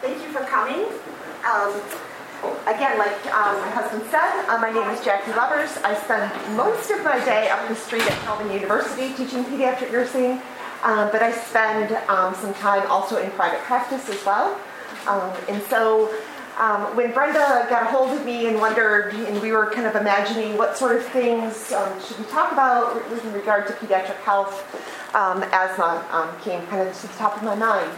Thank you for coming. Um, again, like um, my husband said, uh, my name is Jackie Lovers. I spend most of my day up the street at Calvin University teaching pediatric nursing, um, but I spend um, some time also in private practice as well. Um, and so um, when Brenda got a hold of me and wondered, and we were kind of imagining what sort of things um, should we talk about in regard to pediatric health, um, asthma um, came kind of to the top of my mind.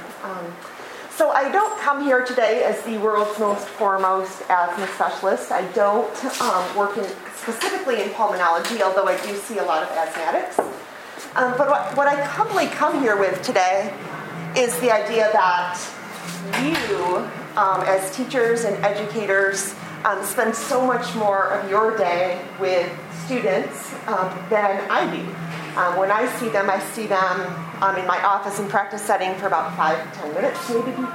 Um, so I don't come here today as the world's most foremost asthma specialist. I don't um, work in, specifically in pulmonology, although I do see a lot of asthmatics. but what, what I humbly come here with today is the idea that you um, as teachers and educators um, spend so much more of your day with students um, than I do. Um, when I see them, I see them um, in my office and practice setting for about five to ten minutes, maybe.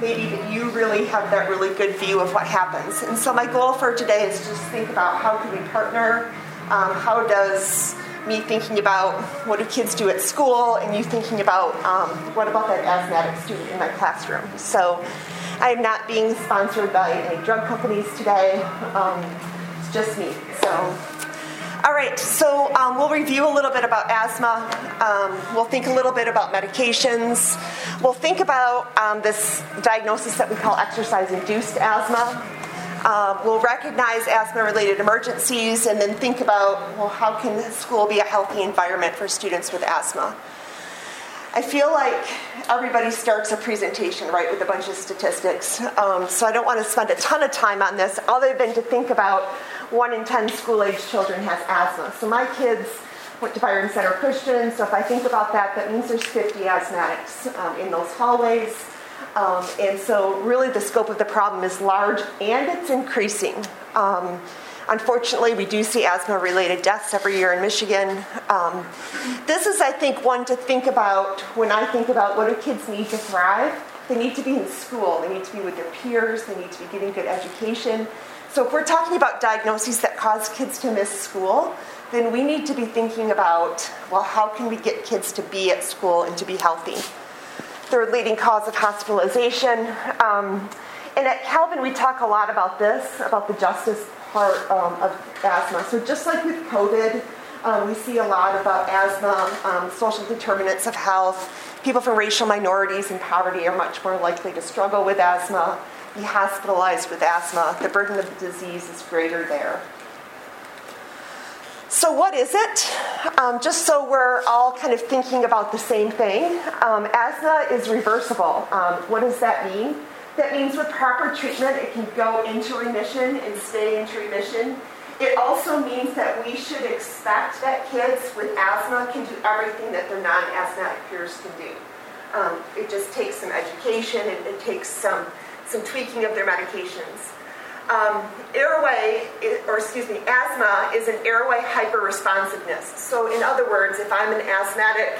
Maybe that you really have that really good view of what happens. And so my goal for today is just think about how can we partner? Um, how does me thinking about what do kids do at school and you thinking about um, what about that asthmatic student in my classroom. So I'm not being sponsored by any drug companies today. Um, it's just me. So, all right. So um, we'll review a little bit about asthma. Um, we'll think a little bit about medications. We'll think about um, this diagnosis that we call exercise-induced asthma. Uh, we'll recognize asthma-related emergencies, and then think about well, how can school be a healthy environment for students with asthma. I feel like everybody starts a presentation, right, with a bunch of statistics. Um, so I don't want to spend a ton of time on this, other than to think about one in 10 school age children has asthma. So my kids went to Byron Center Christian, so if I think about that, that means there's 50 asthmatics um, in those hallways. Um, and so, really, the scope of the problem is large and it's increasing. Um, Unfortunately, we do see asthma related deaths every year in Michigan. Um, this is, I think, one to think about when I think about what do kids need to thrive. They need to be in school, they need to be with their peers, they need to be getting good education. So, if we're talking about diagnoses that cause kids to miss school, then we need to be thinking about well, how can we get kids to be at school and to be healthy? Third leading cause of hospitalization. Um, and at Calvin, we talk a lot about this, about the justice part um, of asthma. So just like with COVID, um, we see a lot about asthma, um, social determinants of health. People from racial minorities and poverty are much more likely to struggle with asthma, be hospitalized with asthma. The burden of the disease is greater there. So, what is it? Um, just so we're all kind of thinking about the same thing, um, asthma is reversible. Um, what does that mean? That means with proper treatment, it can go into remission and stay into remission. It also means that we should expect that kids with asthma can do everything that their non asthmatic peers can do. Um, it just takes some education it takes some, some tweaking of their medications. Um, airway, or excuse me, asthma is an airway hyperresponsiveness. So, in other words, if I'm an asthmatic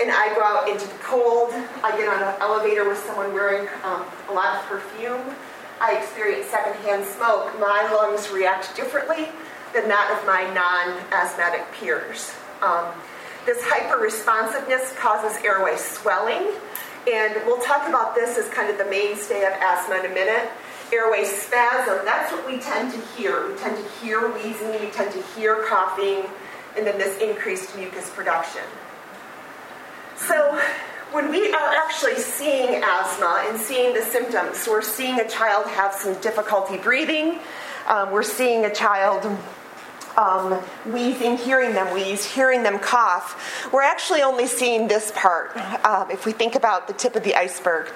and I go out into the cold. I get on an elevator with someone wearing um, a lot of perfume. I experience secondhand smoke. My lungs react differently than that of my non asthmatic peers. Um, this hyperresponsiveness causes airway swelling, and we'll talk about this as kind of the mainstay of asthma in a minute. Airway spasm, that's what we tend to hear. We tend to hear wheezing, we tend to hear coughing, and then this increased mucus production. So, when we are actually seeing asthma and seeing the symptoms, we're seeing a child have some difficulty breathing, um, we're seeing a child um, wheezing, hearing them wheeze, hearing them cough. We're actually only seeing this part um, if we think about the tip of the iceberg.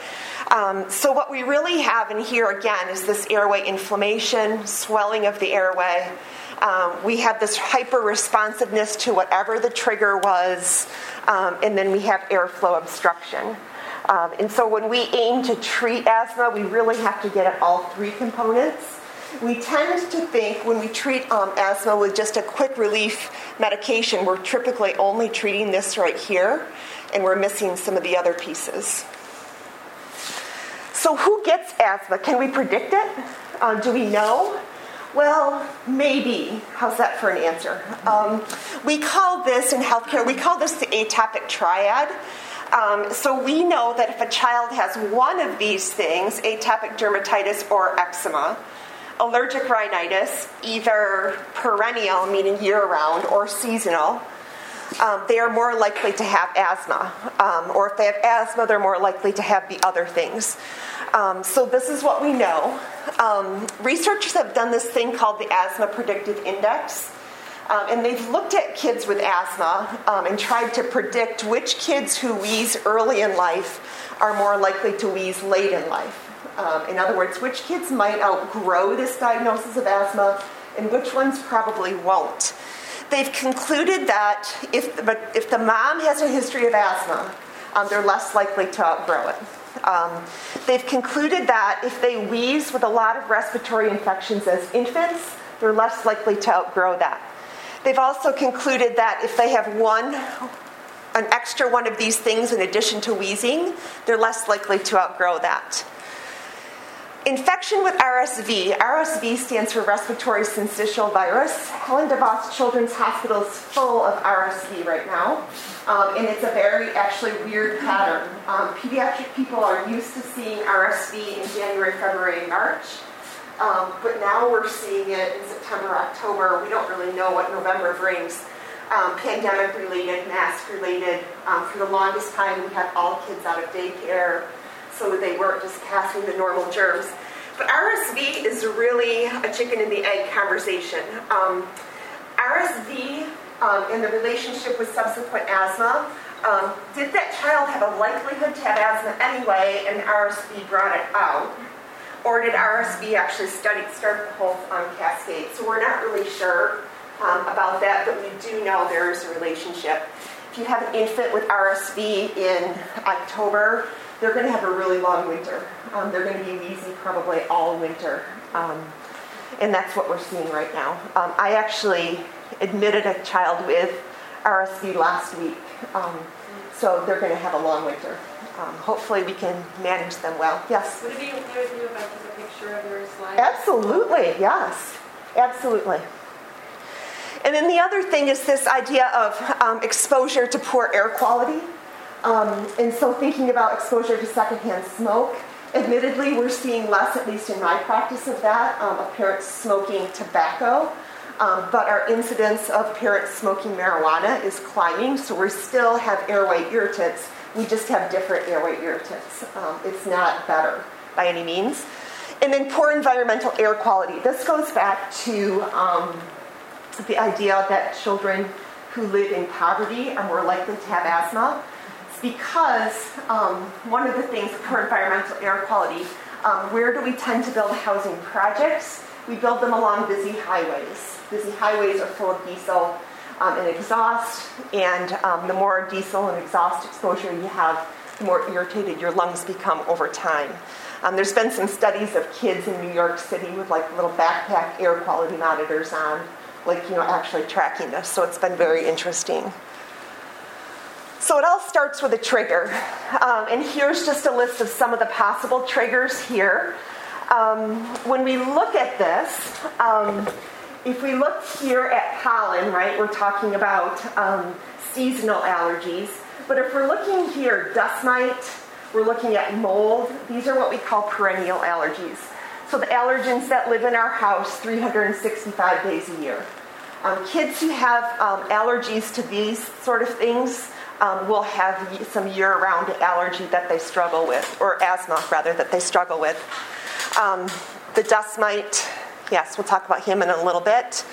Um, so, what we really have in here again is this airway inflammation, swelling of the airway. Um, we have this hyper responsiveness to whatever the trigger was, um, and then we have airflow obstruction. Um, and so when we aim to treat asthma, we really have to get at all three components. We tend to think when we treat um, asthma with just a quick relief medication, we're typically only treating this right here, and we're missing some of the other pieces. So, who gets asthma? Can we predict it? Uh, do we know? Well, maybe. How's that for an answer? Um, we call this in healthcare, we call this the atopic triad. Um, so we know that if a child has one of these things, atopic dermatitis or eczema, allergic rhinitis, either perennial, meaning year round, or seasonal, um, they are more likely to have asthma. Um, or if they have asthma, they're more likely to have the other things. Um, so, this is what we know. Um, researchers have done this thing called the Asthma Predictive Index. Um, and they've looked at kids with asthma um, and tried to predict which kids who wheeze early in life are more likely to wheeze late in life. Um, in other words, which kids might outgrow this diagnosis of asthma and which ones probably won't. They've concluded that if if the mom has a history of asthma, um, they're less likely to outgrow it. Um, they've concluded that if they wheeze with a lot of respiratory infections as infants, they're less likely to outgrow that. They've also concluded that if they have one, an extra one of these things in addition to wheezing, they're less likely to outgrow that. Infection with RSV. RSV stands for respiratory syncytial virus. Helen DeVos Children's Hospital is full of RSV right now, um, and it's a very actually weird pattern. Um, pediatric people are used to seeing RSV in January, February, March. Um, but now we're seeing it in September, October. We don't really know what November brings. Um, pandemic related, mask related. Um, for the longest time, we had all kids out of daycare, so they weren't just passing the normal germs. But RSV is really a chicken and the egg conversation. Um, RSV um, in the relationship with subsequent asthma. Um, did that child have a likelihood to have asthma anyway, and RSV brought it out? or did RSV actually study, start the whole um, cascade? So we're not really sure um, about that, but we do know there is a relationship. If you have an infant with RSV in October, they're going to have a really long winter. Um, they're going to be wheezy probably all winter. Um, and that's what we're seeing right now. Um, I actually admitted a child with RSV last week. Um, so they're going to have a long winter um, hopefully we can manage them well. Yes? Would it be okay with you if I took a picture of their slide? Absolutely, yes. Absolutely. And then the other thing is this idea of um, exposure to poor air quality. Um, and so thinking about exposure to secondhand smoke, admittedly, we're seeing less, at least in my practice of that, um, of parents smoking tobacco. Um, but our incidence of parents smoking marijuana is climbing, so we still have airway irritants we just have different airway irritants. Um, it's not better by any means. And then poor environmental air quality. This goes back to um, the idea that children who live in poverty are more likely to have asthma. Because um, one of the things, for environmental air quality, um, where do we tend to build housing projects? We build them along busy highways. Busy highways are full of diesel um, and exhaust. And um, the more diesel and exhaust exposure you have, the more irritated your lungs become over time. Um, there's been some studies of kids in New York City with like little backpack air quality monitors on, like, you know, actually tracking this. So it's been very interesting. So it all starts with a trigger. Um, and here's just a list of some of the possible triggers here. Um, when we look at this, um, if we look here at pollen, right, we're talking about um, seasonal allergies. But if we're looking here, dust mite, we're looking at mold, these are what we call perennial allergies. So the allergens that live in our house 365 days a year. Um, kids who have um, allergies to these sort of things um, will have some year round allergy that they struggle with, or asthma rather, that they struggle with. Um, the dust mite, Yes, we'll talk about him in a little bit.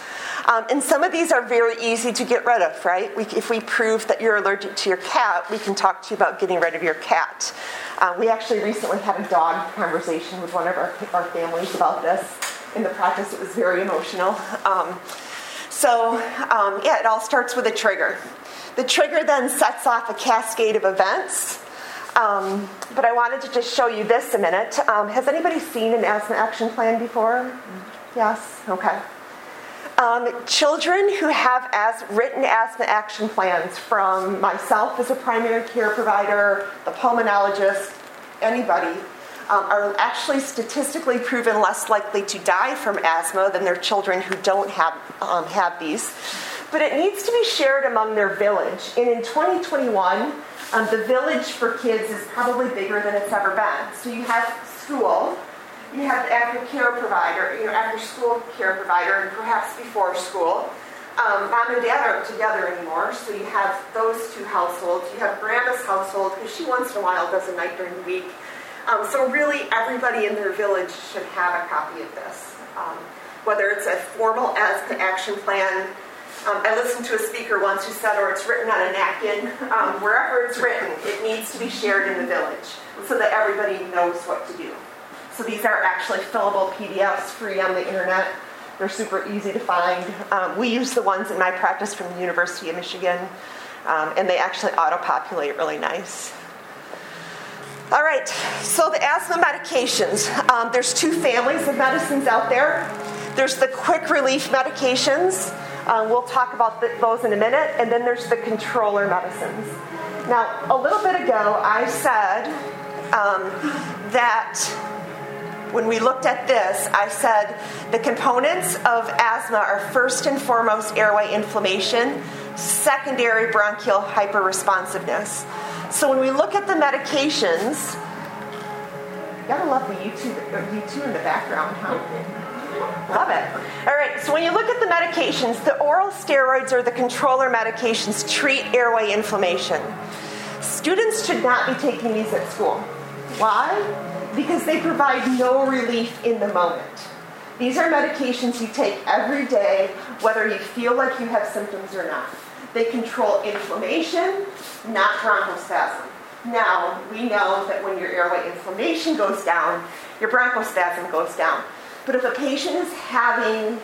Um, and some of these are very easy to get rid of, right? We, if we prove that you're allergic to your cat, we can talk to you about getting rid of your cat. Uh, we actually recently had a dog conversation with one of our, our families about this. In the practice, it was very emotional. Um, so, um, yeah, it all starts with a trigger. The trigger then sets off a cascade of events. Um, but I wanted to just show you this a minute. Um, has anybody seen an asthma action plan before? Yes? Okay. Um, children who have as written asthma action plans from myself as a primary care provider, the pulmonologist, anybody, um, are actually statistically proven less likely to die from asthma than their children who don't have, um, have these. But it needs to be shared among their village. And in 2021, Um, the village for kids is probably bigger than it's ever been. So you have school, you have the after care provider, you know, after school care provider, and perhaps before school. Um, mom and dad aren't together anymore, so you have those two households. You have grandma's household, because she once in a while does a night during the week. Um, so really, everybody in their village should have a copy of this. Um, whether it's a formal asthma action plan, um, I listened to a speaker once who said, or it's written on a napkin, um, wherever it's written, it needs to be shared in the village so that everybody knows what to do. So these are actually fillable PDFs free on the internet. They're super easy to find. Um, we use the ones in my practice from the University of Michigan, um, and they actually auto populate really nice. All right, so the asthma medications. Um, there's two families of medicines out there. There's the quick relief medications. Um, we'll talk about those in a minute. And then there's the controller medicines. Now, a little bit ago, I said um, that when we looked at this, I said the components of asthma are first and foremost airway inflammation, secondary bronchial hyperresponsiveness. So when we look at the medications, you gotta love the YouTube, YouTube in the background, huh? Love it. All right, so when you look at the medications, the oral steroids or the controller medications treat airway inflammation. Students should not be taking these at school. Why? because they provide no relief in the moment. These are medications you take every day, whether you feel like you have symptoms or not. They control inflammation, not bronchospasm. Now, we know that when your airway inflammation goes down, your bronchospasm goes down. But if a patient is having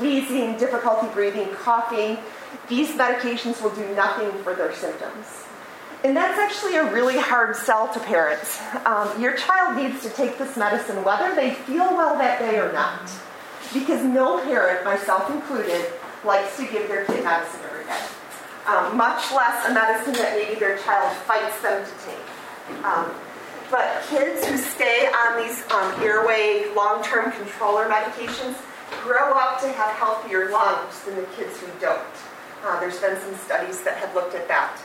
wheezing, difficulty breathing, coughing, these medications will do nothing for their symptoms. And that's actually a really hard sell to parents. Um, your child needs to take this medicine whether they feel well that day or not. Because no parent, myself included, likes to give their kid medicine every day. Um, much less a medicine that maybe their child fights them to take. Um, but kids who stay on these um, airway long term controller medications grow up to have healthier lungs than the kids who don't. Uh, there's been some studies that have looked at that.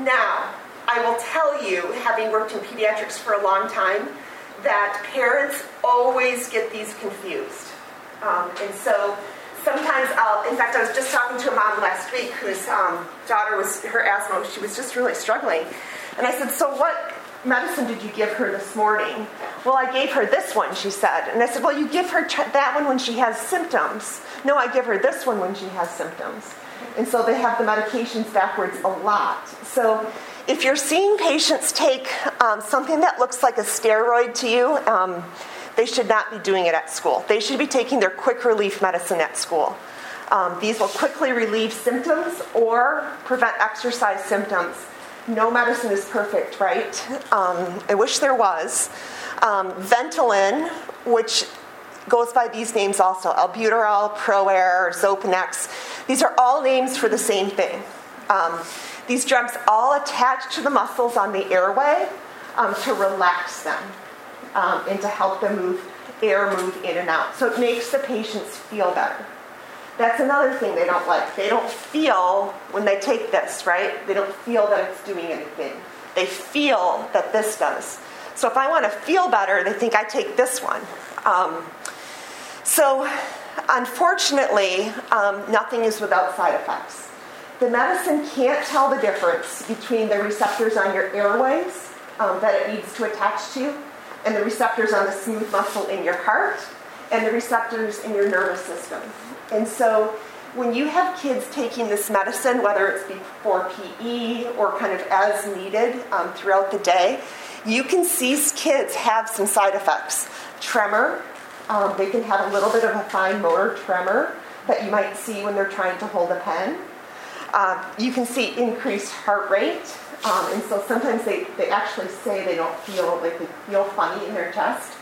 Now, I will tell you, having worked in pediatrics for a long time, that parents always get these confused. Um, and so sometimes I'll, in fact, I was just talking to a mom last week whose um, daughter was, her asthma, she was just really struggling. And I said, So what medicine did you give her this morning? Well, I gave her this one, she said. And I said, Well, you give her that one when she has symptoms. No, I give her this one when she has symptoms. And so they have the medications backwards a lot. So if you're seeing patients take um, something that looks like a steroid to you, um, they should not be doing it at school. They should be taking their quick relief medicine at school. Um, these will quickly relieve symptoms or prevent exercise symptoms. No medicine is perfect, right? Um, I wish there was. Um, Ventolin, which goes by these names also albuterol, ProAir, Xopenex. These are all names for the same thing. Um, these drugs all attach to the muscles on the airway um, to relax them um, and to help them move, air move in and out. So it makes the patients feel better. That's another thing they don't like. They don't feel when they take this, right? They don't feel that it's doing anything. They feel that this does. So if I want to feel better, they think I take this one. Um, so unfortunately, um, nothing is without side effects. The medicine can't tell the difference between the receptors on your airways um, that it needs to attach to and the receptors on the smooth muscle in your heart and the receptors in your nervous system. And so when you have kids taking this medicine, whether it's before PE or kind of as needed um, throughout the day, you can see kids have some side effects. Tremor, um, they can have a little bit of a fine motor tremor that you might see when they're trying to hold a pen. Uh, you can see increased heart rate, um, and so sometimes they, they actually say they don't feel like they feel funny in their chest.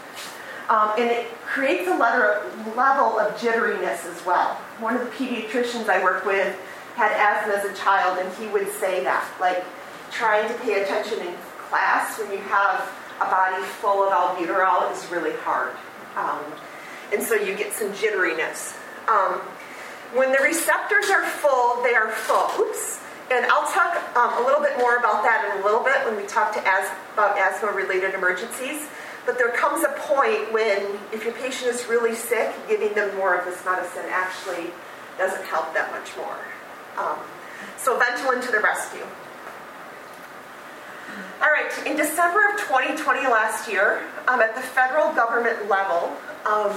Um, and it creates a level of jitteriness as well. One of the pediatricians I worked with had asthma as a child, and he would say that, like trying to pay attention in class when you have a body full of albuterol is really hard. Um, and so you get some jitteriness. Um, when the receptors are full, they are full. Oops. and I'll talk um, a little bit more about that in a little bit when we talk to as, about asthma-related emergencies. But there comes a point when, if your patient is really sick, giving them more of this medicine actually doesn't help that much more. Um, so Ventolin to the rescue. All right, in December of 2020 last year, um, at the federal government level, um,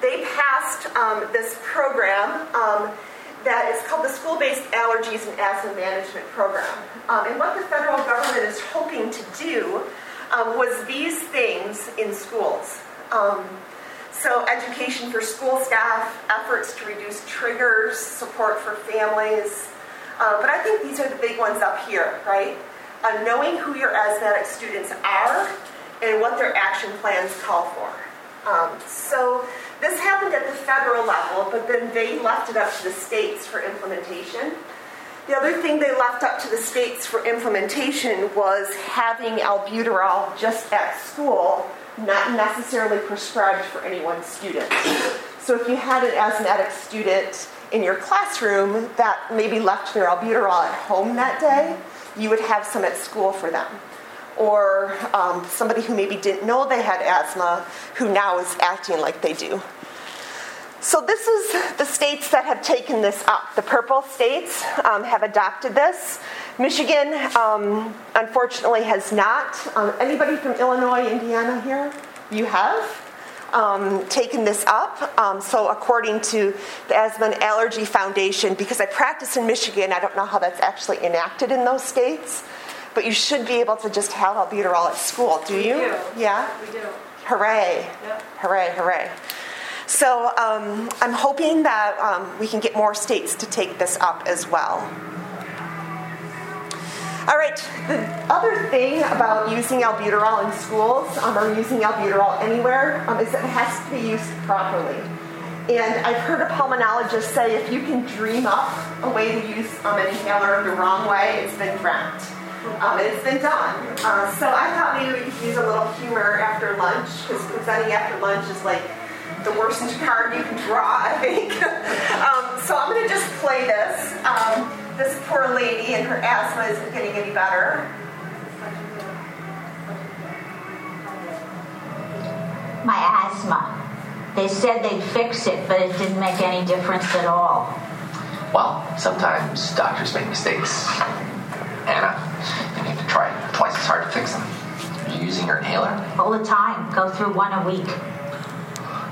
they passed um, this program um, that is called the School-Based Allergies and Asthma Management Program. Um, and what the federal government is hoping to do um, was these things in schools. so education for school staff, efforts to reduce triggers, support for families. Uh, but I think these are the big ones up here, right? Uh, knowing who your asthmatic students are and what their action plans call for. Um, so this happened at the federal level, but then they left it up to the states for implementation. The other thing they left up to the states for implementation was having albuterol just at school, not necessarily prescribed for any one student. So if you had an asthmatic student in your classroom that maybe left their albuterol at home that day, you would have some at school for them or um, somebody who maybe didn't know they had asthma who now is acting like they do. So, this is the states that have taken this up. The purple states um, have adopted this. Michigan, um, unfortunately, has not. Um, anybody from Illinois, Indiana here? You have? Um, taken this up. Um, so, according to the Asthma and Allergy Foundation, because I practice in Michigan, I don't know how that's actually enacted in those states but you should be able to just have albuterol at school. Do you? We do. Yeah? We do. Hooray. Yep. Hooray, hooray. So um, I'm hoping that um, we can get more states to take this up as well. All right, the other thing about using albuterol in schools um, or using albuterol anywhere um, is that it has to be used properly. And I've heard a pulmonologist say if you can dream up a way to use um, an inhaler the wrong way, it's been dreamt. Um, it's been done. Uh, so I thought maybe we could use a little humor after lunch, because presenting after lunch is like the worst card you can draw, I think. um, so I'm going to just play this. Um, this poor lady and her asthma isn't getting any better. My asthma. They said they'd fix it, but it didn't make any difference at all. Well, sometimes doctors make mistakes. Anna, you need to try twice as hard to fix them. Are you using your inhaler? All the time. Go through one a week.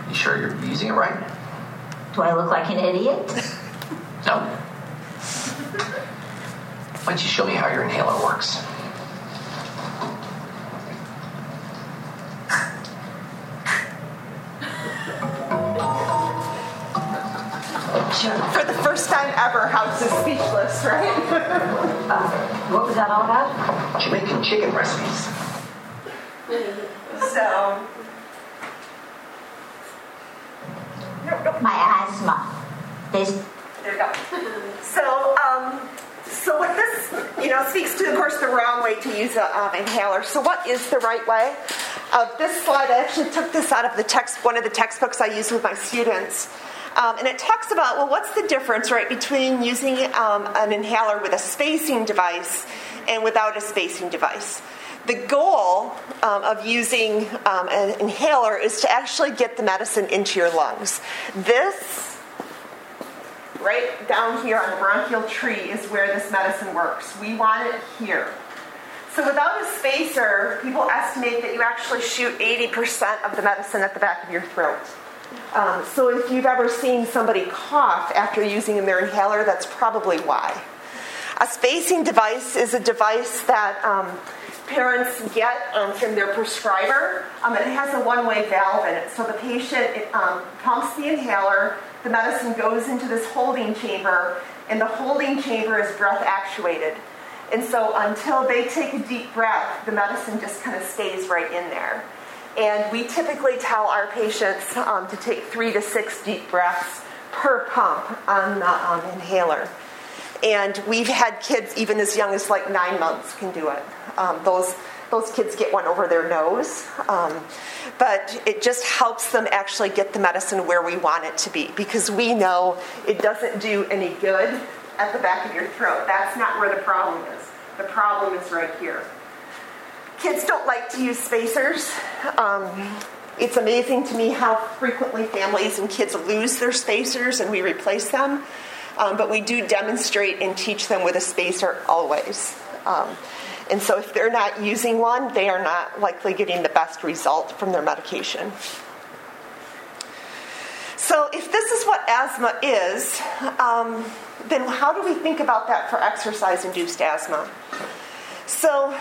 You sure you're using it right? Do I look like an idiot? No. Why don't you show me how your inhaler works? For the first time ever, House is speechless, right? Uh, what was that all about? Jamaican chicken recipes. so, My asthma. They there you go. So, um, so what this, you know, speaks to, of course, the wrong way to use an um, inhaler. So, what is the right way? Uh, this slide, I actually took this out of the text, one of the textbooks I use with my students. Um, and it talks about, well, what's the difference, right, between using um, an inhaler with a spacing device and without a spacing device? The goal um, of using um, an inhaler is to actually get the medicine into your lungs. This, right down here on the bronchial tree, is where this medicine works. We want it here. So without a spacer, people estimate that you actually shoot 80% of the medicine at the back of your throat. Um, so if you've ever seen somebody cough after using their inhaler, that's probably why. A spacing device is a device that um, parents get um, from their prescriber. Um, it has a one-way valve in it, so the patient it, um, pumps the inhaler, the medicine goes into this holding chamber, and the holding chamber is breath actuated. And so until they take a deep breath, the medicine just kind of stays right in there. And we typically tell our patients um, to take three to six deep breaths per pump on the um, inhaler. And we've had kids even as young as like nine months can do it. Um, those those kids get one over their nose, um, but it just helps them actually get the medicine where we want it to be because we know it doesn't do any good at the back of your throat. That's not where the problem is. The problem is right here. Kids don't like to use spacers. Um, it's amazing to me how frequently families and kids lose their spacers and we replace them. Um, but we do demonstrate and teach them with a spacer always. Um, and so if they're not using one, they are not likely getting the best result from their medication. So if this is what asthma is, um, then how do we think about that for exercise induced asthma? So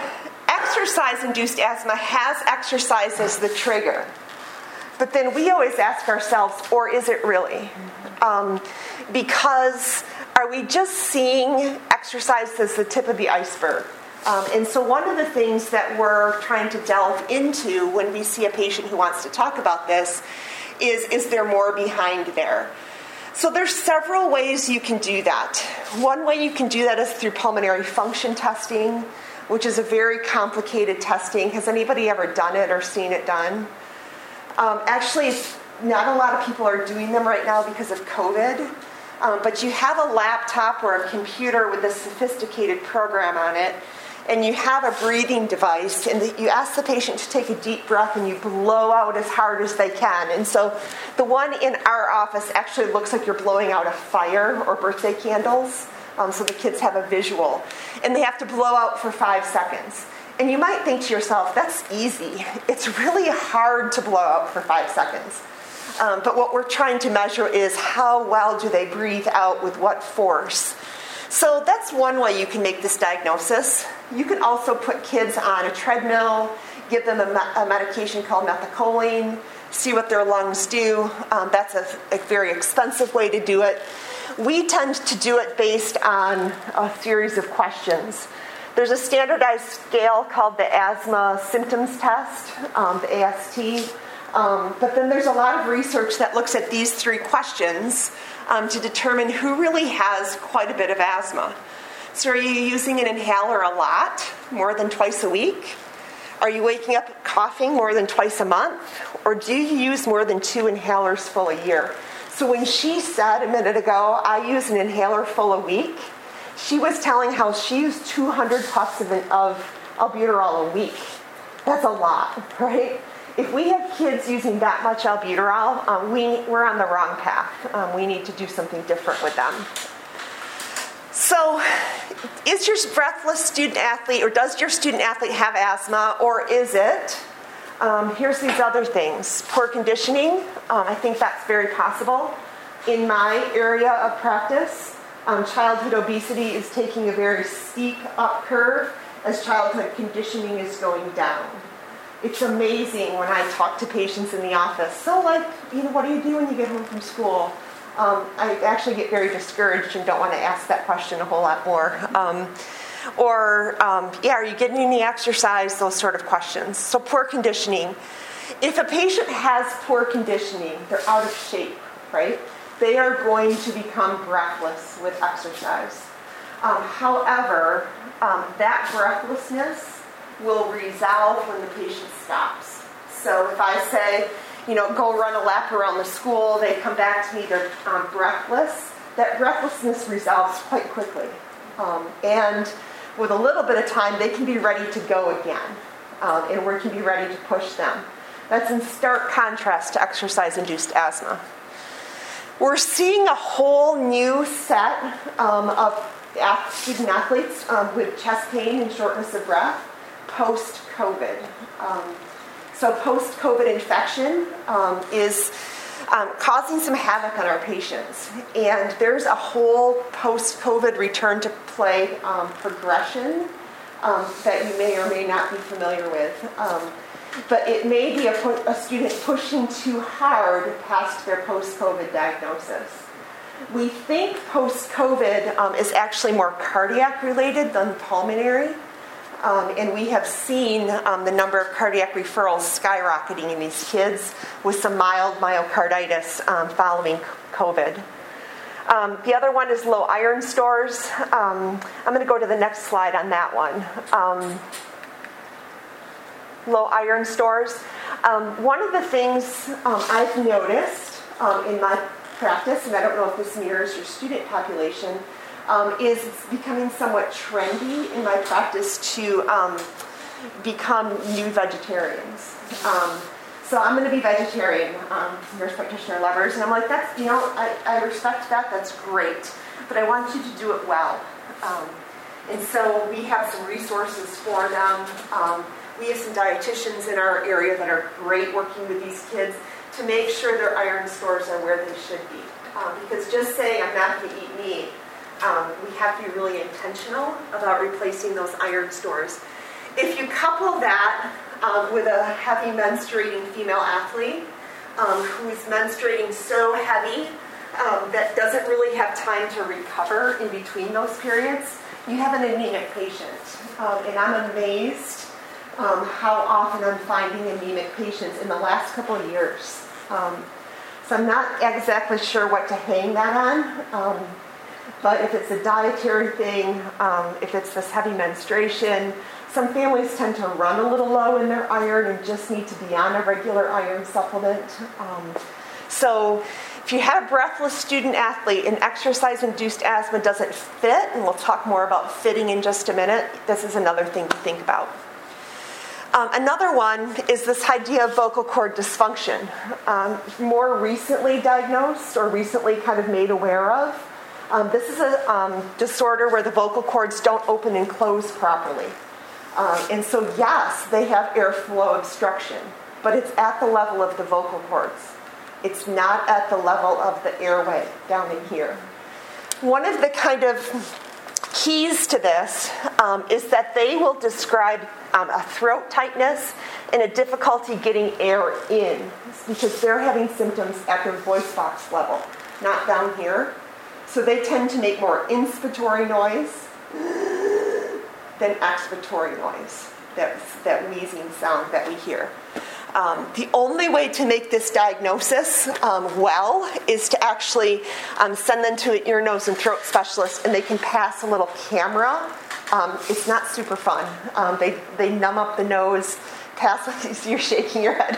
exercise induced asthma has exercise as the trigger. But then we always ask ourselves, or is it really? Um, because are we just seeing exercise as the tip of the iceberg? Um, and so, one of the things that we're trying to delve into when we see a patient who wants to talk about this is is there more behind there? So, there's several ways you can do that. One way you can do that is through pulmonary function testing, which is a very complicated testing. Has anybody ever done it or seen it done? Um, actually, not a lot of people are doing them right now because of COVID. Um, but you have a laptop or a computer with a sophisticated program on it, and you have a breathing device, and the, you ask the patient to take a deep breath and you blow out as hard as they can. And so the one in our office actually looks like you're blowing out a fire or birthday candles, um, so the kids have a visual. And they have to blow out for five seconds. And you might think to yourself, that's easy. It's really hard to blow out for five seconds. Um, but what we're trying to measure is how well do they breathe out with what force. So that's one way you can make this diagnosis. You can also put kids on a treadmill, give them a, me- a medication called methacholine, see what their lungs do. Um, that's a, a very expensive way to do it. We tend to do it based on a series of questions. There's a standardized scale called the Asthma Symptoms Test, um, the AST. Um, but then there's a lot of research that looks at these three questions um, to determine who really has quite a bit of asthma. So, are you using an inhaler a lot, more than twice a week? Are you waking up coughing more than twice a month? Or do you use more than two inhalers full a year? So, when she said a minute ago, I use an inhaler full a week, she was telling how she used 200 puffs of, of albuterol a week. That's a lot, right? If we have kids using that much albuterol, um, we, we're on the wrong path. Um, we need to do something different with them. So, is your breathless student athlete, or does your student athlete have asthma, or is it? Um, here's these other things poor conditioning. Um, I think that's very possible. In my area of practice, um, childhood obesity is taking a very steep up curve as childhood conditioning is going down. It's amazing when I talk to patients in the office. So, like, you know, what do you do when you get home from school? Um, I actually get very discouraged and don't want to ask that question a whole lot more. Um, or, um, yeah, are you getting any exercise? Those sort of questions. So, poor conditioning. If a patient has poor conditioning, they're out of shape, right? They are going to become breathless with exercise. Um, however, um, that breathlessness will resolve when the patient stops. So if I say, you know, go run a lap around the school, they come back to me, they're um, breathless, that breathlessness resolves quite quickly. Um, and with a little bit of time, they can be ready to go again, um, and we can be ready to push them. That's in stark contrast to exercise induced asthma. We're seeing a whole new set um, of student athletes um, with chest pain and shortness of breath post COVID. Um, so, post COVID infection um, is um, causing some havoc on our patients. And there's a whole post COVID return to play um, progression um, that you may or may not be familiar with. Um, but it may be a, a student pushing too hard past their post COVID diagnosis. We think post COVID um, is actually more cardiac related than pulmonary. Um, and we have seen um, the number of cardiac referrals skyrocketing in these kids with some mild myocarditis um, following COVID. Um, the other one is low iron stores. Um, I'm going to go to the next slide on that one. Um, low iron stores. one of the things I've noticed in my practice, and I don't know if this mirrors your student population, um, is becoming somewhat trendy in my practice to um, become new vegetarians. Um, so I'm going to be vegetarian, um, nurse practitioner lovers, and I'm like, that's you know, I, I respect that. That's great, but I want you to do it well. Um, and so we have some resources for them. Um, we have some dietitians in our area that are great working with these kids to make sure their iron stores are where they should be. Um, because just saying I'm not going to eat meat, um, we have to be really intentional about replacing those iron stores. If you couple that um, with a heavy menstruating female athlete um, who's menstruating so heavy um, that doesn't really have time to recover in between those periods, you have an anemic patient. Um, and I'm amazed um, how often I'm finding anemic patients in the last couple of years. So I'm not exactly sure what to hang that on. But if it's a dietary thing, um, if it's this heavy menstruation, some families tend to run a little low in their iron and just need to be on a regular iron supplement. Um, so if you have a breathless student athlete and exercise induced asthma doesn't fit, and we'll talk more about fitting in just a minute, this is another thing to think about. Um, another one is this idea of vocal cord dysfunction, um, more recently diagnosed or recently kind of made aware of. Um, this is a um, disorder where the vocal cords don't open and close properly. Um, and so, yes, they have airflow obstruction, but it's at the level of the vocal cords. It's not at the level of the airway down in here. One of the kind of keys to this um, is that they will describe um, a throat tightness and a difficulty getting air in because they're having symptoms at their voice box level, not down here. So they tend to make more inspiratory noise than expiratory noise, that, that wheezing sound that we hear. Um, the only way to make this diagnosis um, well is to actually um, send them to an ear, nose, and throat specialist, and they can pass a little camera. Um, it's not super fun. Um, they, they numb up the nose, pass, you're shaking your head,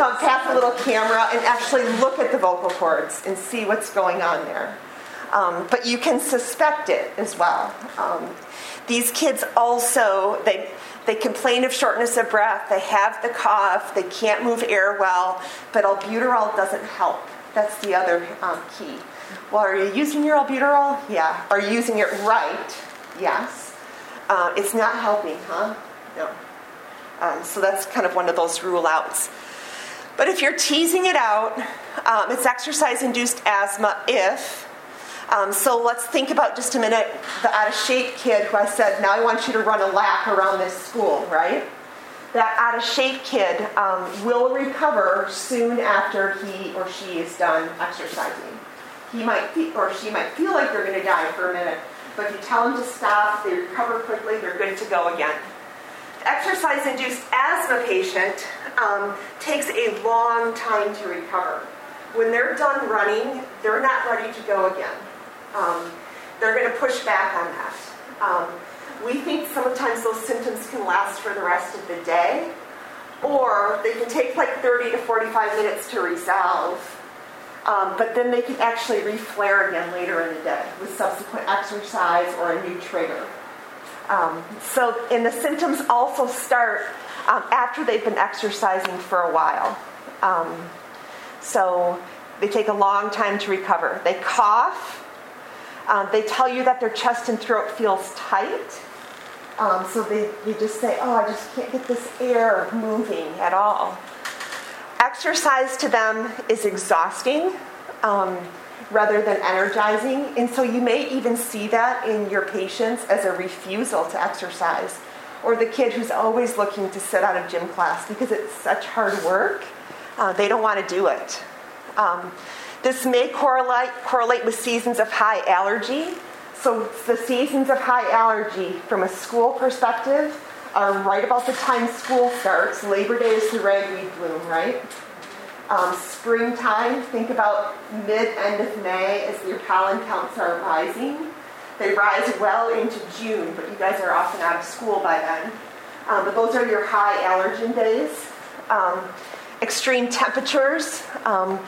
um, pass a little camera, and actually look at the vocal cords and see what's going on there. But you can suspect it as well. these kids also, they, they complain of shortness of breath, they have the cough, they can't move air well, but albuterol doesn't help. That's the other um, key. Well, are you using your albuterol? Yeah. Are you using it right? Yes. Uh, it's not helping, huh? No. Um, so that's kind of one of those rule outs. But if you're teasing it out, um, it's exercise induced asthma if um, so let's think about just a minute the out of shape kid who I said, now I want you to run a lap around this school, right? That out of shape kid um, will recover soon after he or she is done exercising. He might feel, or she might feel like they're going to die for a minute, but if you tell them to stop, they recover quickly, they're good to go again. Exercise induced asthma patient um, takes a long time to recover. When they're done running, they're not ready to go again um, they're going to push back on that. Um, we think sometimes those symptoms can last for the rest of the day, or they can take like 30 to 45 minutes to resolve, um, but then they can actually reflare again later in the day with subsequent exercise or a new trigger. Um, so, and the symptoms also start um, after they've been exercising for a while. Um, so, they take a long time to recover. They cough, um, they tell you that their chest and throat feels tight. Um, so they, they just say, oh, I just can't get this air moving at all. Exercise to them is exhausting um, rather than energizing. And so you may even see that in your patients as a refusal to exercise. Or the kid who's always looking to sit out of gym class because it's such hard work, uh, they don't want to do it. This may correlate, correlate with seasons of high allergy. So, the seasons of high allergy, from a school perspective, are right about the time school starts. Labor Day is the ragweed bloom, right? Um, springtime, think about mid end of May as your pollen counts are rising. They rise well into June, but you guys are often out of school by then. Um, but those are your high allergen days. Um, extreme temperatures. Um,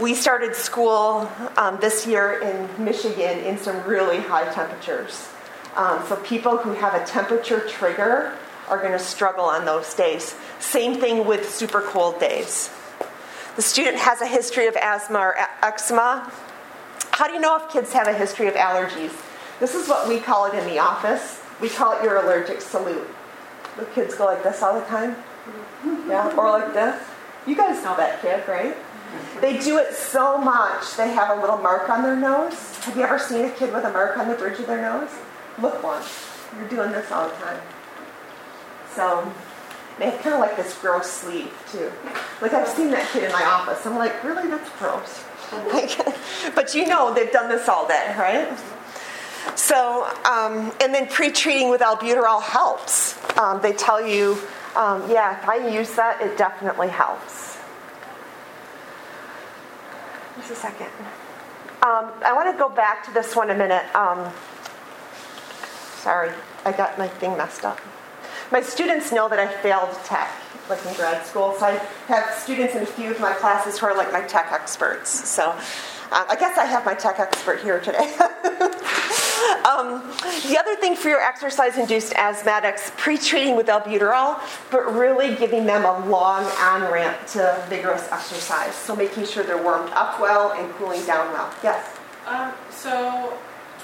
We started school um, this year in Michigan in some really high temperatures. Um, so people who have a temperature trigger are going to struggle on those days. Same thing with super cold days. The student has a history of asthma or eczema. How do you know if kids have a history of allergies? This is what we call it in the office. We call it your allergic salute. The kids go like this all the time. Yeah, or like this. You guys know that kid, right? They do it so much, they have a little mark on their nose. Have you ever seen a kid with a mark on the bridge of their nose? Look one. You're doing this all the time. So they have kind of like this gross sleeve too. Like I've seen that kid in my office. I'm like, really, that's gross. but you know they've done this all day, right? So, um, and then pre-treating with albuterol helps. Um, they tell you, um, yeah, if I use that, it definitely helps. Just a second. Um, I want to go back to this one a minute. Um, sorry, I got my thing messed up. My students know that I failed tech, like in grad school, so I have students in a few of my classes who are like my tech experts. So uh, I guess I have my tech expert here today. Um, the other thing for your exercise induced asthmatics, pre treating with albuterol, but really giving them a long on ramp to vigorous exercise. So making sure they're warmed up well and cooling down well. Yes? Um, so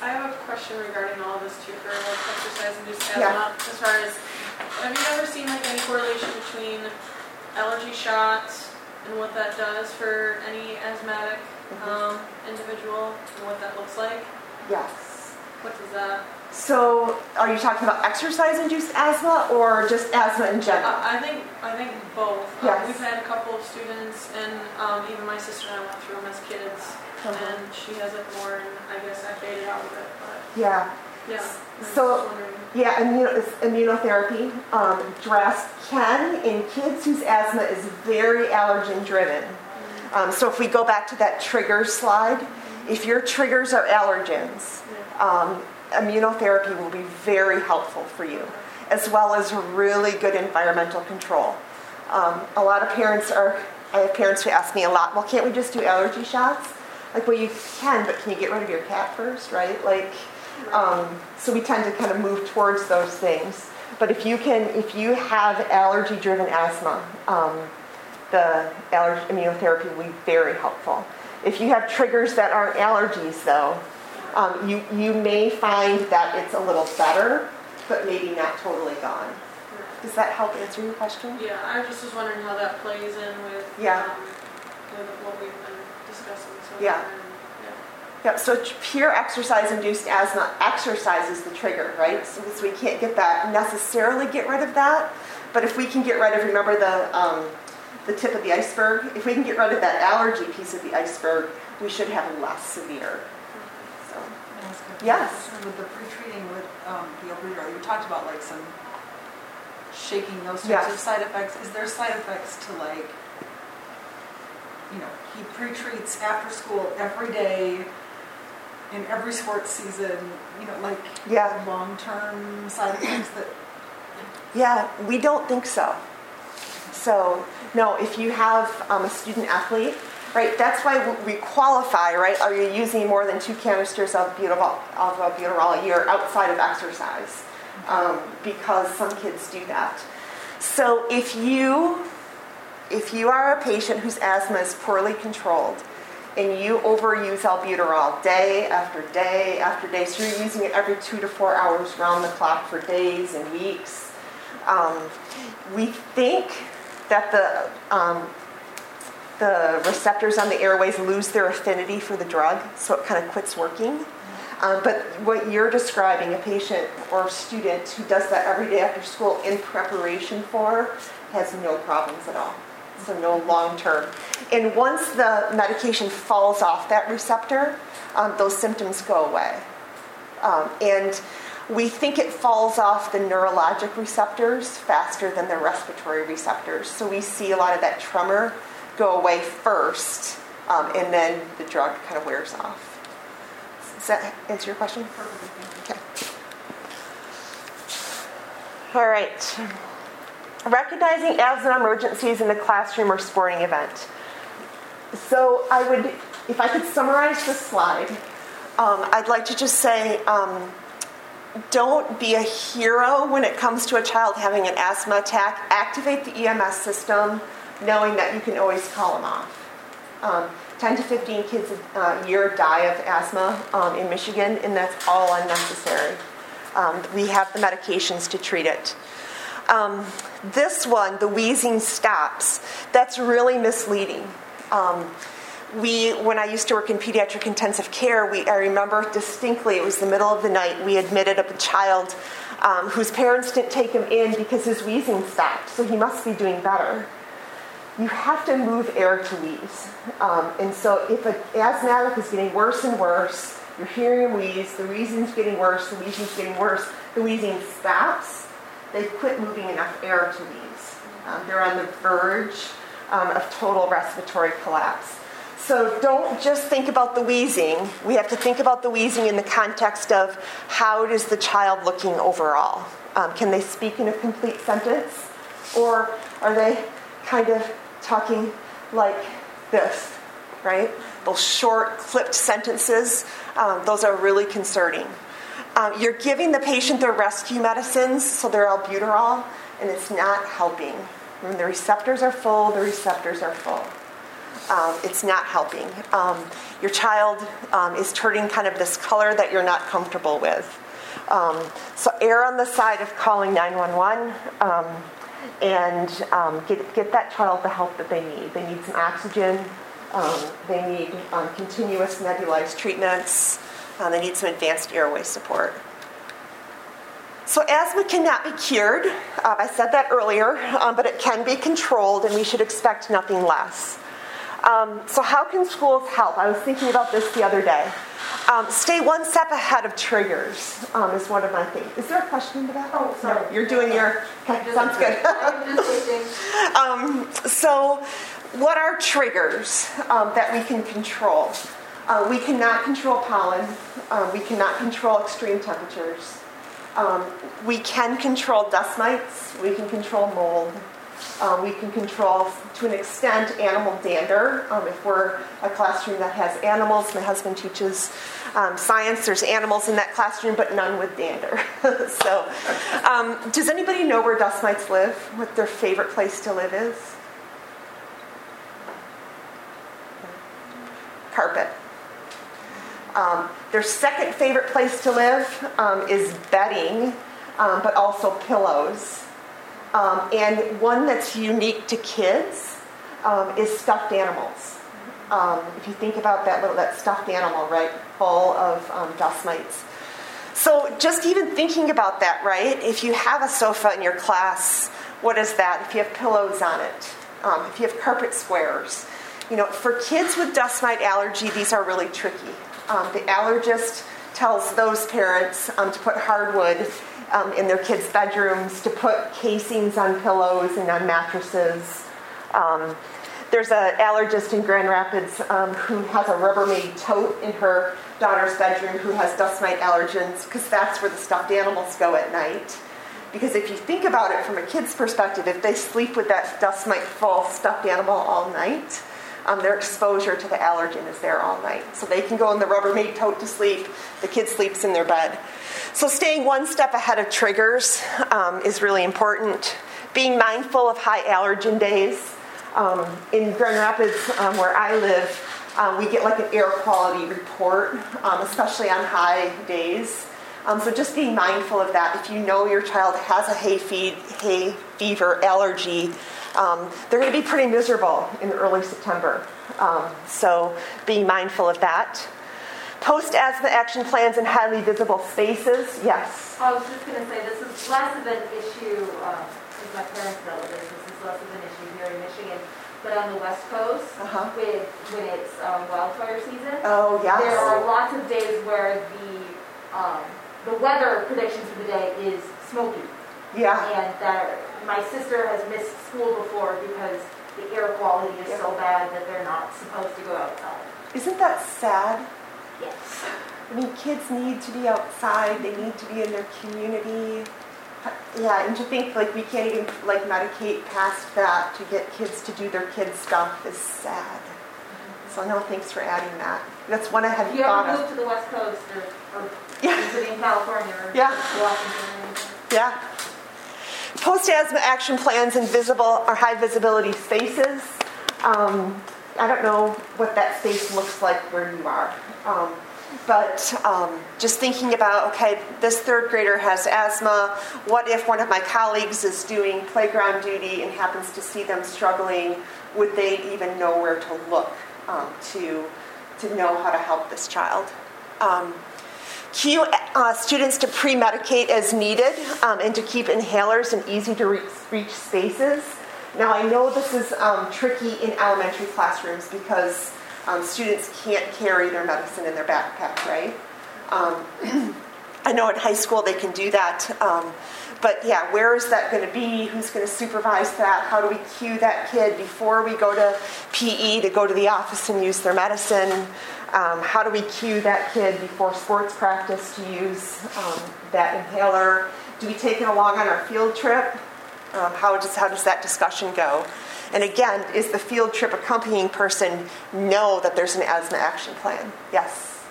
I have a question regarding all of this too for like exercise induced asthma. Yeah. As far as, have you ever seen like any correlation between allergy shots and what that does for any asthmatic Mhm. um, individual and what that looks like? Yes. What does that? So, are you talking about exercise induced asthma or just asthma in general? Uh, I think I think both. Um, Yes. we've had a couple of students, and um, even my sister and I went through them as kids, Uh-huh. and she has it more, and I guess I faded out with it. But Yeah. yeah, I'm So- Yeah, immuno, immunotherapy. Um, can in kids whose asthma is very allergen driven. Um, so if we go back to that trigger slide, if your triggers are allergens, um, immunotherapy will be very helpful for you, as well as really good environmental control. Um, a lot of parents are, I have parents who ask me a lot, well, can't we just do allergy shots? Like, well, you can, but can you get rid of your cat first, right? Like, um, so we tend to kind of move towards those things. But if you can, if you have allergy-driven asthma, um, the allergy immunotherapy will be very helpful. If you have triggers that aren't allergies, though, um, you you may find that it's a little better, but maybe not totally gone. Does that help answer your question? Yeah, I just was wondering how that plays in with Yeah. um, with what we've been discussing so Yeah. far. Yep, so pure exercise induced asthma exercises the trigger, right? So, so we can't get that, necessarily get rid of that, but if we can get rid of, remember the, um, the tip of the iceberg? If we can get rid of that allergy piece of the iceberg, we should have less severe. So, Can I ask a Yes. question? With the pre-treating with um, the albuterol, you talked about like some shaking, those types Yes. of side effects. Is there side effects to like, you know, he pre-treats after school every day in every sports season, you know, like Yeah. long-term side effects that, yeah, we don't think so. So, no, if you have um, a student athlete, right, that's why we qualify, right? Are you using more than two canisters of butyrol, of albuterol a year outside of exercise? Um, because some kids do that. So, if you if you are a patient whose asthma is poorly controlled and you overuse albuterol day after day after day, so you're using it every two to four hours round the clock for days and weeks, um, we think that the um, the receptors on the airways lose their affinity for the drug, so it kind of quits working. Um, but what you're describing, a patient or student who does that every day after school in preparation for, has no problems at all. So no long term. And once the medication falls off that receptor, um, those symptoms go away. Um, and we think it falls off the neurologic receptors faster than the respiratory receptors. So we see a lot of that tremor go away first, um, and then the drug kind of wears off. Does that answer your question? Okay. All right. Recognizing asthma emergencies in the classroom or sporting event. so I would, if I could summarize this slide, um, I'd like to just say um, don't be a hero when it comes to a child having an asthma attack. Activate the EMS system knowing that you can always call them off. Um, 10 to 15 kids a year die of asthma um, in Michigan, and that's all unnecessary. Um, we have the medications to treat it. Um, this one, the wheezing stops, that's really misleading. Um, we, when I used to work in pediatric intensive care, we, I remember distinctly, it was the middle of the night, we admitted a child um, whose parents didn't take him in because his wheezing stopped, so he must be doing better. You have to move air to wheeze. Um, and so if an asthmatic is getting worse and worse, you're hearing him wheeze, the wheezing's getting worse, the wheezing's getting worse, the wheezing stops, they've quit moving enough air to wheeze. Um, they're on the verge um, of total respiratory collapse. So don't just think about the wheezing. We have to think about the wheezing in the context of how is the child looking overall. Um, can they speak in a complete sentence? Or are they kind of talking like this, right? Those short, clipped sentences, um, those are really concerning. Um, you're giving the patient their rescue medicines, so they're albuterol, and it's not helping. When the receptors are full, the receptors are full. Um, it's not helping. Um, your child um, is turning kind of this color that you're not comfortable with. Um, so err on the side of calling 911 um, and get, get that child the help that they need. They need some oxygen. they need continuous nebulized treatments. Uh, they need some advanced airway support. So, asthma cannot be cured. Uh, I said that earlier, um, but it can be controlled, and we should expect nothing less. Um, so, how can schools help? I was thinking about this the other day. Um, stay one step ahead of triggers um, is one of my things. Is there a question to that? Oh, sorry. No, you're doing your. Okay, sounds good. um, so, what are triggers um, that we can control? Uh, we cannot control pollen. Um, we cannot control extreme temperatures. Um, we can control dust mites. We can control mold. Um, we can control, to an extent, animal dander. Um, if we're a classroom that has animals, my husband teaches um, science, there's animals in that classroom, but none with dander. so, um, does anybody know where dust mites live? What their favorite place to live is? Carpet. Um, their second favorite place to live um, is bedding, but also pillows. Um, and one that's unique to kids um, is stuffed animals. Um, if you think about that little that stuffed animal, right, full of dust mites. So just even thinking about that, right? If you have a sofa in your class, what is that? If you have pillows on it, if you have carpet squares, you know, for kids with dust mite allergy, these are really tricky. Um, the allergist tells those parents um, to put hardwood um, in their kids' bedrooms, to put casings on pillows and on mattresses. Um, there's an allergist in Grand Rapids um, who has a Rubbermaid tote in her daughter's bedroom who has dust mite allergens because that's where the stuffed animals go at night. Because if you think about it from a kid's perspective, if they sleep with that dust mite full stuffed animal all night, um, their exposure to the allergen is there all night. So they can go in the Rubbermaid tote to sleep. The kid sleeps in their bed. So staying one step ahead of triggers um, is really important. Being mindful of high allergen days. Um, in Grand Rapids, um, where I live, um, we get like an air quality report, um, especially on high days. Um, so just being mindful of that. If you know your child has a hay, feed, hay fever allergy, they're going to be pretty miserable in early September. So be mindful of that. Post asthma action plans in highly visible spaces, yes. I was just going to say this is less of an issue, uh, my parents know this, this is less of an issue here in Michigan. But on the West Coast, uh-huh. with, when it's um, wildfire season, oh, yes. there are lots of days where the um, the weather prediction for the day is smoky. Yeah. And that my sister has missed school before because the air quality is so bad that they're not supposed to go outside. Isn't that sad? Yes. I mean, kids need to be outside. They need to be in their community. Yeah, and to think like we can't even like medicate past that to get kids to do their kids stuff is sad. So no, thanks for adding that. That's one I hadn't you thought ever of. move to the West Coast or, or Yeah. in California or Yeah. Washington. Yeah. Post asthma action plans in visible or high visibility spaces. Um, I don't know what that space looks like where you are. Um, but um, just thinking about okay, this third grader has asthma. What if one of my colleagues is doing playground duty and happens to see them struggling? Would they even know where to look um, to, to know how to help this child? Um, cue uh, students to pre-medicate as needed um, and to keep inhalers in easy to reach, reach spaces. Now I know this is um, tricky in elementary classrooms because um, students can't carry their medicine in their backpack, right? Um, I know in high school they can do that. Um, but yeah, where is that going to be? Who's going to supervise that? How do we cue that kid before we go to PE to go to the office and use their medicine? Um, how do we cue that kid before sports practice to use um, that inhaler? Do we take it along on our field trip? Um, how, does, how does that discussion go? And again, is the field trip accompanying person know that there's an asthma action plan? Yes.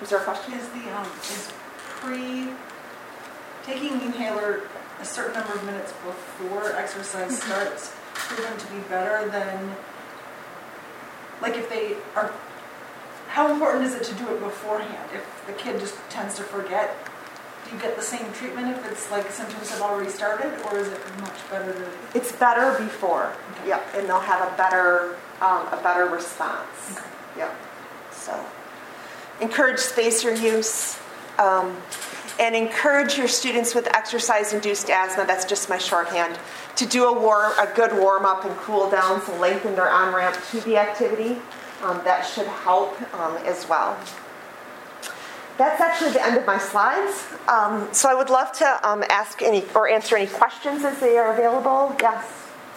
Was there a question? Is the, um, is pre, taking the inhaler a certain number of minutes before exercise starts proven to be better than, like if they are, how important is it to do it beforehand? If the kid just tends to forget, do you get the same treatment if it's like symptoms have already started, or is it much better to? It's better before. Okay. Yep, and they'll have a better um, a better response. Okay. Yep. So encourage spacer use. Um, and encourage your students with exercise-induced asthma. That's just my shorthand. To do a warm, a good warm-up and cool down, so lengthen their on-ramp to the activity. Um, that should help um, as well. That's actually the end of my slides. Um, so I would love to um, ask any or answer any questions as they are available. Yes.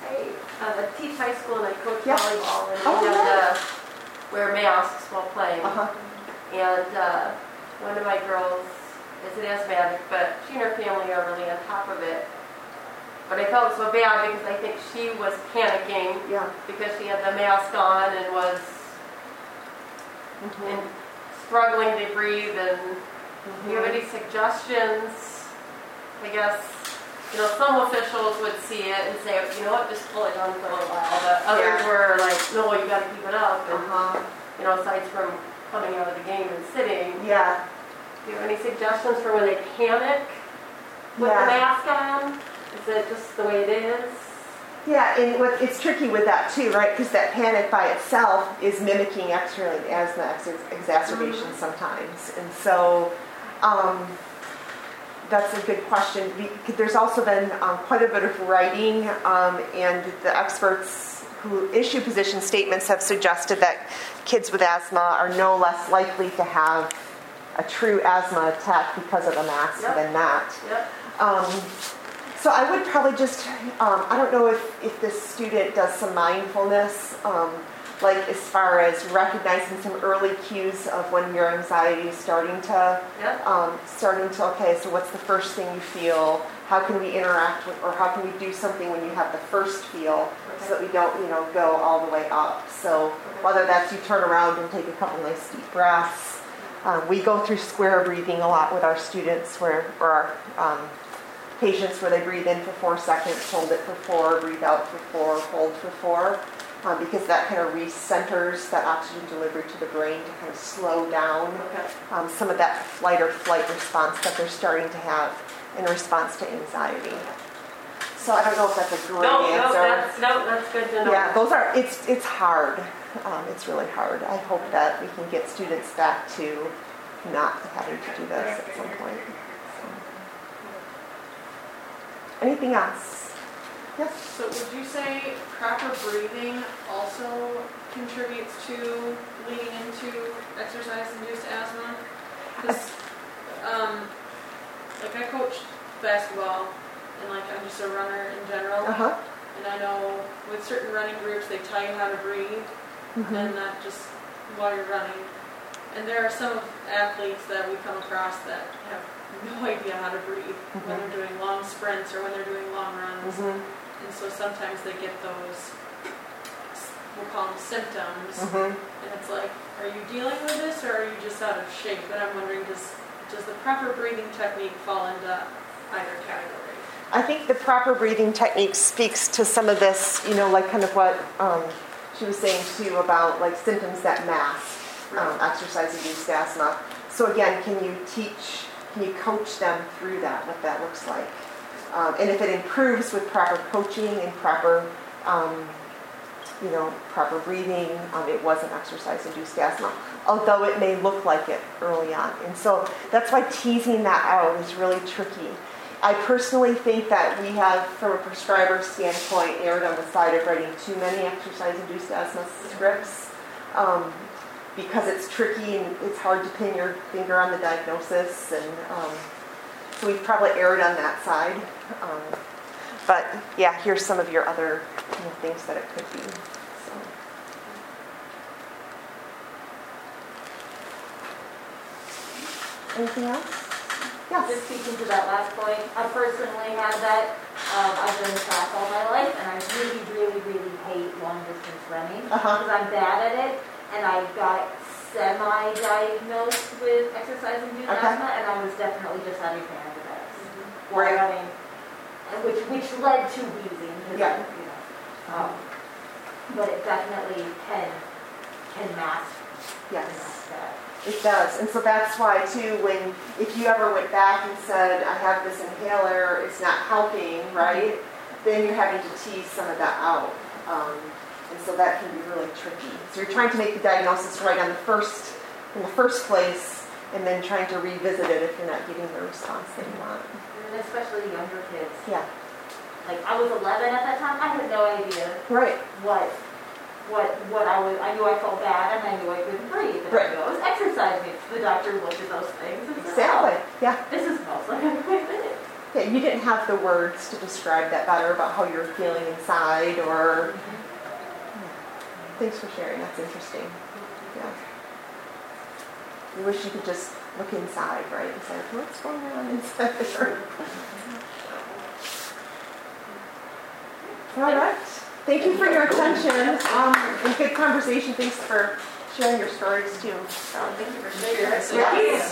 I uh, teach high school and I coach Yeah. volleyball and Oh, we have yeah. to wear masks while playing. Uh-huh. And uh, one of my girls is an asthmatic, but she and her family are really on top of it. But I felt so bad because I think she was panicking Yeah. because she had the mask on and was Mhm. and struggling to breathe. And do you have any suggestions? I guess, you know, some officials would see it and say, you know what, just pull it down for a little while. But others Yeah. were like, no, you got to keep it up. And, Uh-huh. you know, aside from coming out of the game and sitting, Yeah. do you have any suggestions for when they panic with Yeah. the mask on? Is it just the way it is? Yeah, and what, it's tricky with that too, right? Because that panic by itself is mimicking external asthma ex- exacerbation sometimes, and so um, that's a good question. We- There's also been um, quite a bit of writing, um, and the experts who issue position statements have suggested that kids with asthma are no less likely to have a true asthma attack because of a mask Yep. than not. Yep. So I would probably just, um, I don't know if, if this student does some mindfulness, um, like as far as recognizing some early cues of when your anxiety is starting to, Yep. um, starting to, okay, so what's the first thing you feel? How can we interact with, or how can we do something when you have the first feel so that we don't, you know, go all the way up? So whether that's you turn around and take a couple nice deep breaths. Um, we go through square breathing a lot with our students where, or our um, patients where they breathe in for four seconds, hold it for four, breathe out for four, hold for four, uh, because that kind of recenters that oxygen delivery to the brain to kind of slow down Okay. um, some of that flight or flight response that they're starting to have in response to anxiety. So I don't know if that's a great No, no, that's, no, that's good to know. Yeah, those are, it's, it's hard. Um, it's really hard. I hope that we can get students back to not having to do this at some point. So. Anything else? Yes? So would you say proper breathing also contributes to leading into exercise-induced asthma? Because, um, like I coach basketball, and like I'm just a runner in general, Uh-huh. and I know with certain running groups they tell you how to breathe, Mhm. and not just while you're running. And there are some athletes that we come across that have no idea how to breathe when they're doing long sprints or when they're doing long runs. Mhm. And so sometimes they get those we'll call them symptoms. Mhm. And it's like, are you dealing with this or are you just out of shape? And I'm wondering, does, does the proper breathing technique fall into either category? I think the proper breathing technique speaks to some of this, you know, like kind of what um, she was saying too about like symptoms that mask um, exercise-induced asthma. So again, can you teach, can you coach them through that, what that looks like? Um, and if it improves with proper coaching and proper, um, you know, proper breathing, um, it wasn't exercise-induced asthma, although it may look like it early on. And so that's why teasing that out is really tricky. I personally think that we have, from a prescriber standpoint, erred on the side of writing too many exercise-induced asthma scripts um, because it's tricky and it's hard to pin your finger on the diagnosis, and um, so we've probably erred on that side. Um, but yeah, here's some of your other you know, things that it could be. So. Anything else? Yes. Just speaking to that last point, I personally have that. Um, I've done track all my life, and I really, really, really hate long distance running Uh-huh. because I'm bad at it. And I got semi-diagnosed with exercise-induced Okay. asthma, and I was definitely just having antibiotics while Right. running, and which which led to wheezing. 'cause, Yeah. You know, um, but it definitely can can mask. Yes. mask that. It does, and so that's why too, when, if you ever went back and said, I have this inhaler, it's not helping, right? Then you're having to tease some of that out. Um, so that can be really tricky. So you're trying to make the diagnosis right on the first, in the first place, and then trying to revisit it if you're not getting the response that you want. And especially younger kids. Yeah, Like I was 11 at that time. I had no idea right, what what what I was. I knew I felt bad and I knew I couldn't breathe. And Right. I knew I was exercising. The doctor looked at those things and said, exactly, "Oh, yeah. this is smells like a quick minute." Yeah, you didn't have the words to describe that better about how you're feeling inside or. Mm-hmm. Thanks for sharing. That's interesting. Yeah. I wish you could just look inside, right, and say, what's going on inside there? All right. Thank you for your attention um, and good conversation. Thanks for sharing your stories too. So, Thank you for sharing. your Yeah.